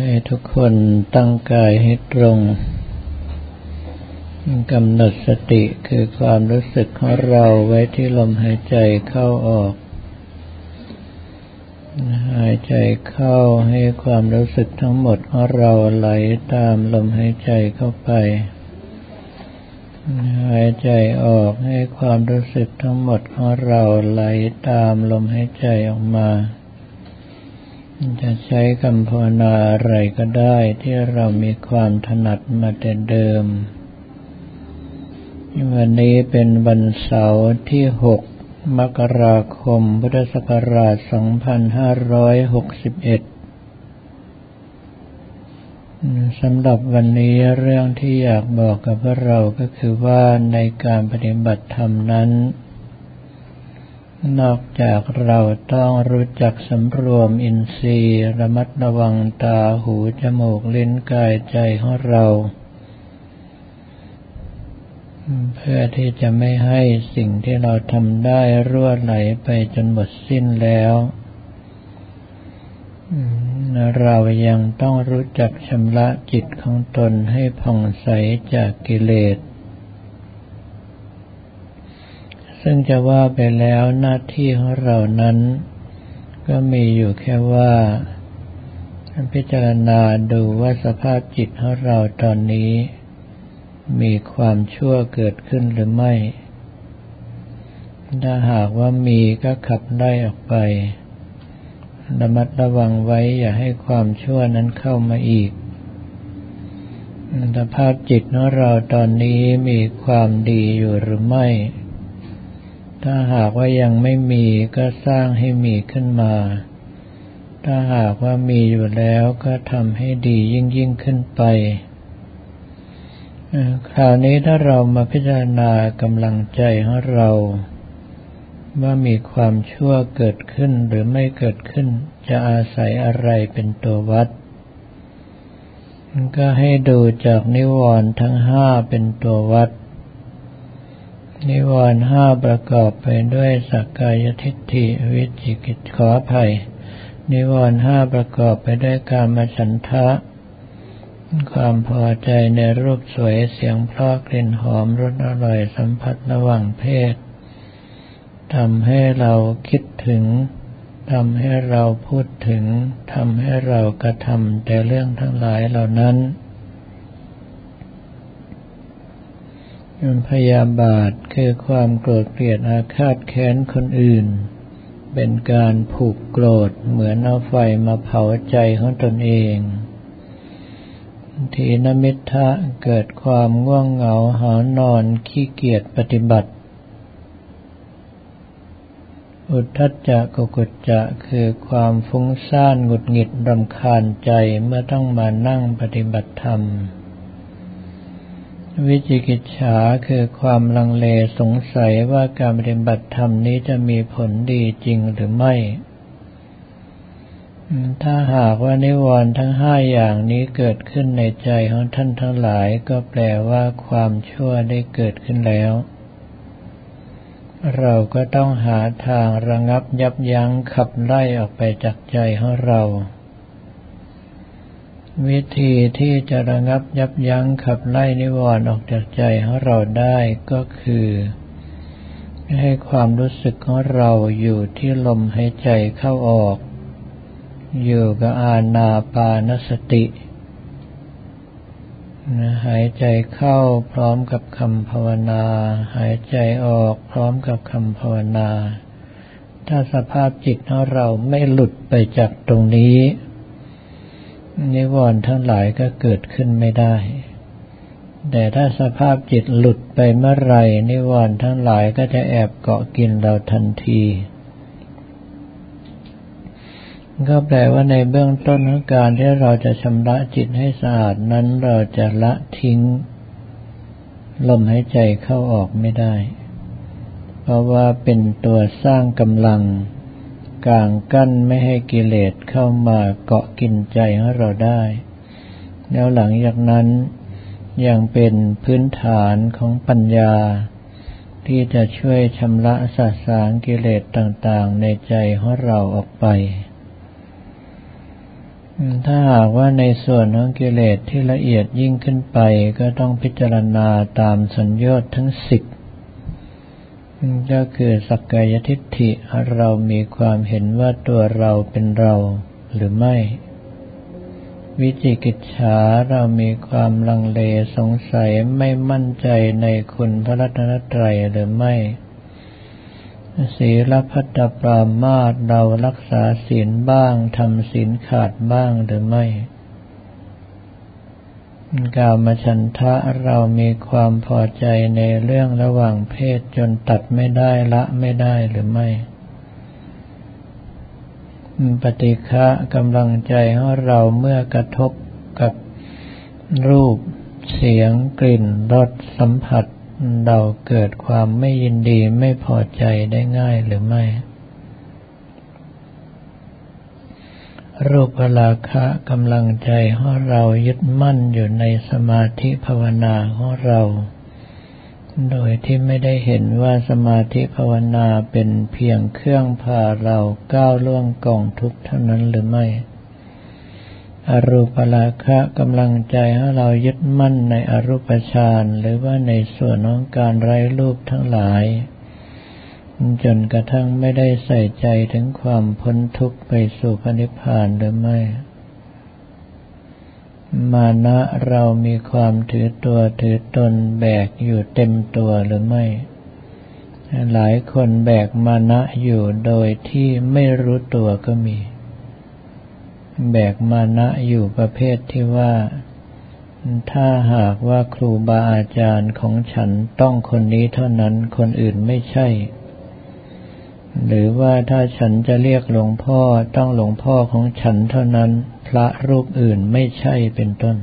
ให้ทุกคนตั้งกายให้ตรงกำหนดสติคือความรู้สึกของเราไว้ที่ลมหายใจเข้าออก หายใจเข้าให้ความรู้สึกทั้งหมดของเราไหลตามลมหายใจเข้าไป หายใจออกให้ความรู้สึกทั้งหมดของเราไหลตามลมหายใจออกมา จะใช้คำภาวนาอะไรก็ได้ที่เรามีความถนัดมาแต่เดิม วันนี้เป็นวันเสาร์ที่ 6 มกราคม พุทธศักราช 2561 สำหรับวันนี้เรื่องที่อยากบอกกับพวกเราก็คือว่าในการปฏิบัติธรรมนั้น นอกจากเราต้องรู้จักสำรวมอินทรีย์ระมัดระวังตาหูจมูกลิ้นกายใจของเรา เพื่อที่จะไม่ให้สิ่งที่เราทำได้รั่วไหลไปจนหมดสิ้นแล้ว เรายังต้องรู้จักชำระจิตของตนให้ผ่องใสจากกิเลส ซึ่งจะว่าไปแล้วหน้าที่ของเรานั้น ก็มีอยู่แค่ว่าพิจารณาดูว่าสภาพจิตของเราตอนนี้ มีความชั่วเกิดขึ้นหรือไม่ ถ้าหากว่ามีก็ขับไล่ออกไประมัดระวังไว้อย่าให้ความชั่วนั้นเข้ามาอีกสภาพจิตของเราตอนนี้มีความดีอยู่หรือไม่ ถ้าหากว่ายังไม่มีก็สร้างให้มีขึ้นมา ถ้าหากว่ามีอยู่แล้วก็ทำให้ดียิ่งยิ่งขึ้นไป คราวนี้ถ้าเรามาพิจารณากำลังใจของเรา ว่ามีความชั่วเกิดขึ้นหรือไม่เกิดขึ้น จะอาศัยอะไรเป็นตัววัด ก็ให้ดูจากนิวรณ์ทั้งห้าเป็นตัววัด นิวรณ์ห้าประกอบไปด้วยสักกายทิฏฐิวิจิกิจขอภัย นิวรณ์ห้าประกอบไปด้วยการมาฉันทะ ความพอใจในรูปสวยเสียงเพราะกลิ่นหอมรสอร่อยสัมผัสระหว่างเพศทำให้เราคิดถึงทำให้เราพูดถึงทำให้เรากระทำแต่เรื่องทั้งหลายเหล่านั้น พยาบาทคือความโกรธเกลียดอาฆาตแค้นคนอื่น เป็นการผูกโกรธเหมือนเอาไฟมาเผาใจของตนเอง ทีนมิทะเกิดความง่วงเหงาหานอนขี้เกียจปฏิบัติ อุทธัจจะกุกุจจะคือความฟุ้งซ่านหงุดหงิดรำคาญใจเมื่อต้องมานั่งปฏิบัติธรรม วิจิกิจฉาคือความลังเลสงสัยว่าการปฏิบัติธรรมนี้จะมีผลดีจริงหรือไม่ ถ้าหากว่านิวรณ์ทั้งห้าอย่างนี้เกิดขึ้นในใจของท่านทั้งหลายก็แปลว่าความชั่วได้เกิดขึ้นแล้ว เราก็ต้องหาทางระงับยับยั้งขับไล่ออกไปจากใจของเรา วิธีที่จะระงับยับยั้งขับไล่นิวรณ์ออกจากใจของเราได้ก็คือ ให้ความรู้สึกของเราอยู่ที่ลมหายใจเข้าออก อยู่กับอาณาปานสติหายใจเข้าพร้อมกับคำภาวนา หายใจออกพร้อมกับคำภาวนา ถ้าสภาพจิตของเราไม่หลุดไปจากตรงนี้ นิวรณ์ทั้งหลายก็เกิดขึ้นไม่ได้ แต่ถ้าสภาพจิตหลุดไปเมื่อไรนิวรณ์ทั้งหลายก็จะแอบเกาะกินเราทันที ก็แปลว่าในเบื้องต้นของการที่เราจะชำระจิตให้สะอาดนั้นเราจะละทิ้ง ลมหายใจเข้าออกไม่ได้ เพราะว่าเป็นตัวสร้างกำลัง กางกั้นไม่ให้กิเลสเข้ามาเกาะกินใจของเราได้ แล้วหลังจากนั้นยังเป็นพื้นฐานของปัญญา ที่จะช่วยชำระสาสางกิเลสต่างๆ ในใจของเราออกไป ถ้าหากว่าในส่วนของกิเลสที่ละเอียดยิ่งขึ้นไปก็ต้องพิจารณาตามสัญญาทั้งสิบ ก็คือสักกายทิฏฐิเรามีความเห็นว่าตัวเราเป็นเราหรือไม่ วิจิกิจฉาเรามีความลังเลสงสัยไม่มั่นใจในคุณพระรัตนตรัยหรือไม่ ศีลพัตปรามาตเรารักษาศีลบ้างทำศีลขาดบ้างหรือไม่ กามาฉันทะเรามีความพอใจในเรื่องระหว่างเพศจนตัดไม่ได้ละไม่ได้หรือไม่ ปฏิฆะกำลังใจของเราเมื่อกระทบกับรูป เสียง กลิ่น รส สัมผัส เราเกิดความไม่ยินดีไม่พอใจได้ง่ายหรือไม่ รูปราคะกำลังใจของเรายึดมั่นอยู่ในสมาธิภาวนาของเรา โดยที่ไม่ได้เห็นว่าสมาธิภาวนาเป็นเพียงเครื่องพาเราก้าวล่วงกองทุกข์เท่านั้นหรือไม่ อรูปราคะกำลังใจให้เรายึดมั่นในอรูปฌานหรือว่าในส่วนของการไร้รูปทั้งหลาย จนกระทั่งไม่ได้ใส่ใจถึงความพ้นทุกข์ไปสู่พระนิพพานหรือไม่ มานะเรามีความถือตัวถือตนแบกอยู่เต็มตัวหรือไม่ หลายคนแบกมานะอยู่โดยที่ไม่รู้ตัวก็มี แบกมานะอยู่ประเภทที่ว่า ถ้าหากว่าครูบาอาจารย์ของฉันต้องคนนี้เท่านั้นคนอื่นไม่ใช่ หรือว่าถ้าฉันจะเรียกหลวงพ่อต้องหลวงพ่อของฉันเท่านั้น พระรูปอื่นไม่ใช่เป็นต้น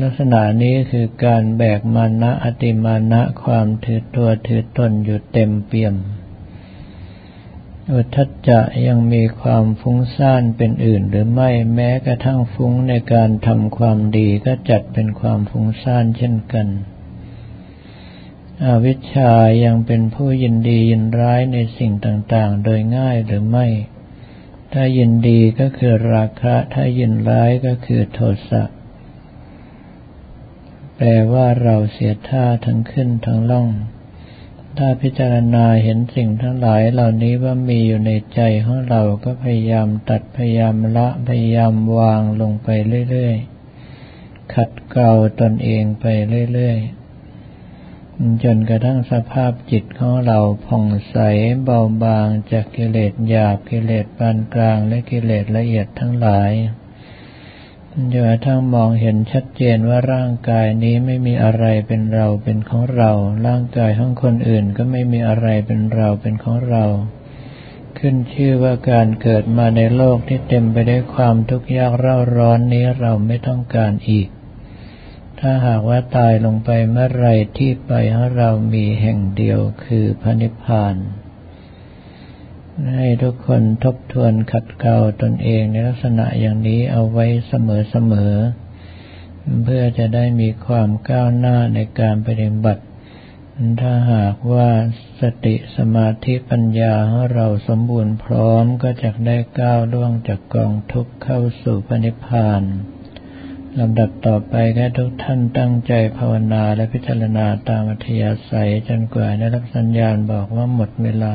ลักษณะนี้คือการแบกมานะอติมานะความถือตัวถือตนอยู่เต็มเปี่ยม อุทจจะยังมีความฟุ้งซ่านเป็นอื่นหรือไม่แม้กระทั่งฟุ้งในการทำความดีก็จัดเป็นความฟุ้งซ่านเช่นกัน อวิชชายังเป็นผู้ยินดียินร้ายในสิ่งต่างๆ โดยง่ายหรือไม่ ถ้ายินดีก็คือราคะ ถ้ายินร้ายก็คือโทสะ แปลว่าเราเสียท่าทั้งขึ้นทั้งล่อง ถ้าพิจารณาเห็นสิ่งทั้งหลายเหล่านี้ว่ามีอยู่ในใจของเราก็พยายามตัดพยายามละพยายามวางลงไปเรื่อยๆ ขัดเกลาตนเองไปเรื่อยๆ จนกระทั่งสภาพจิตของเราผ่องใสเบาบางจากกิเลสหยาบกิเลสปานกลางและกิเลสละเอียดทั้งหลายจนกระทั่งมองเห็นชัดเจนว่าร่างกายนี้ไม่มีอะไรเป็นเราเป็นของเรา ร่างกายของคนอื่นก็ไม่มีอะไรเป็นเราเป็นของเรา ขึ้นชื่อว่าการเกิดมาในโลกที่เต็มไปด้วยความทุกข์ยากเร่าร้อนนี้เราไม่ต้องการอีก ถ้าหากว่าตายลงไปเมื่อไรที่ไปของเรามีแห่งเดียวคือพระนิพพานให้ทุกคนทบทวนขัดเกลาตนเองในลักษณะอย่างนี้เอาไว้เสมอๆเพื่อจะได้มีความก้าวหน้าในการปฏิบัติ ถ้าหากว่าสติสมาธิปัญญาของเราสมบูรณ์พร้อมก็จะได้ก้าวล่วงจากกองทุกข์เข้าสู่พระนิพพาน ลำดับต่อไปแค่ทุกท่านตั้งใจภาวนาและพิจารณาตามอัธยาศัยจนกว่าได้รับสัญญาณบอกว่าหมดเวลา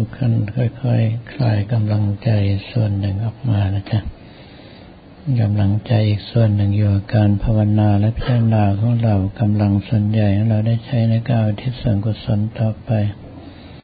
ทุกขั้นค่อยๆคคลายกำลังใจส่วนหนึ่งออกมานะจ๊ะกำลังใจอีกส่วนหนึ่งอยู่กับการภาวนาและพิจารณาของเรากำลังส่วนใหญ่เราได้ใช้ในการทิศส่วนกุศลต่อไป